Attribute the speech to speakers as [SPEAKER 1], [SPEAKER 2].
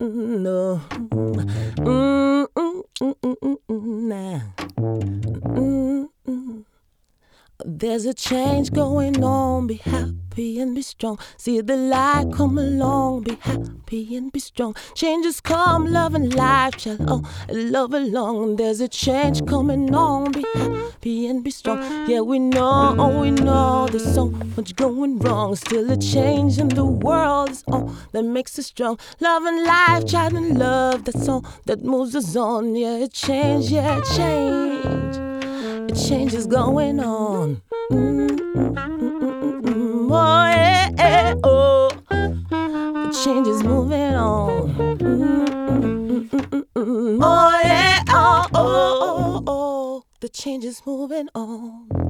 [SPEAKER 1] No. There's a change going on behind happy and be strong. See the light come along. Be happy and be strong. Changes come, love and life shall oh love along. There's a change coming on. Be happy and be strong. Yeah, we know, oh we know. There's so much going wrong. Still a change in the world is all that makes us strong. Love and life, child and love. That's all that moves us on. Yeah, it change, yeah, it change. A change is going on. Mm-mm-mm-mm-mm. Change is moving on. Mm-mm-mm-mm-mm. Oh, yeah, oh, oh, oh, oh. The change is moving on.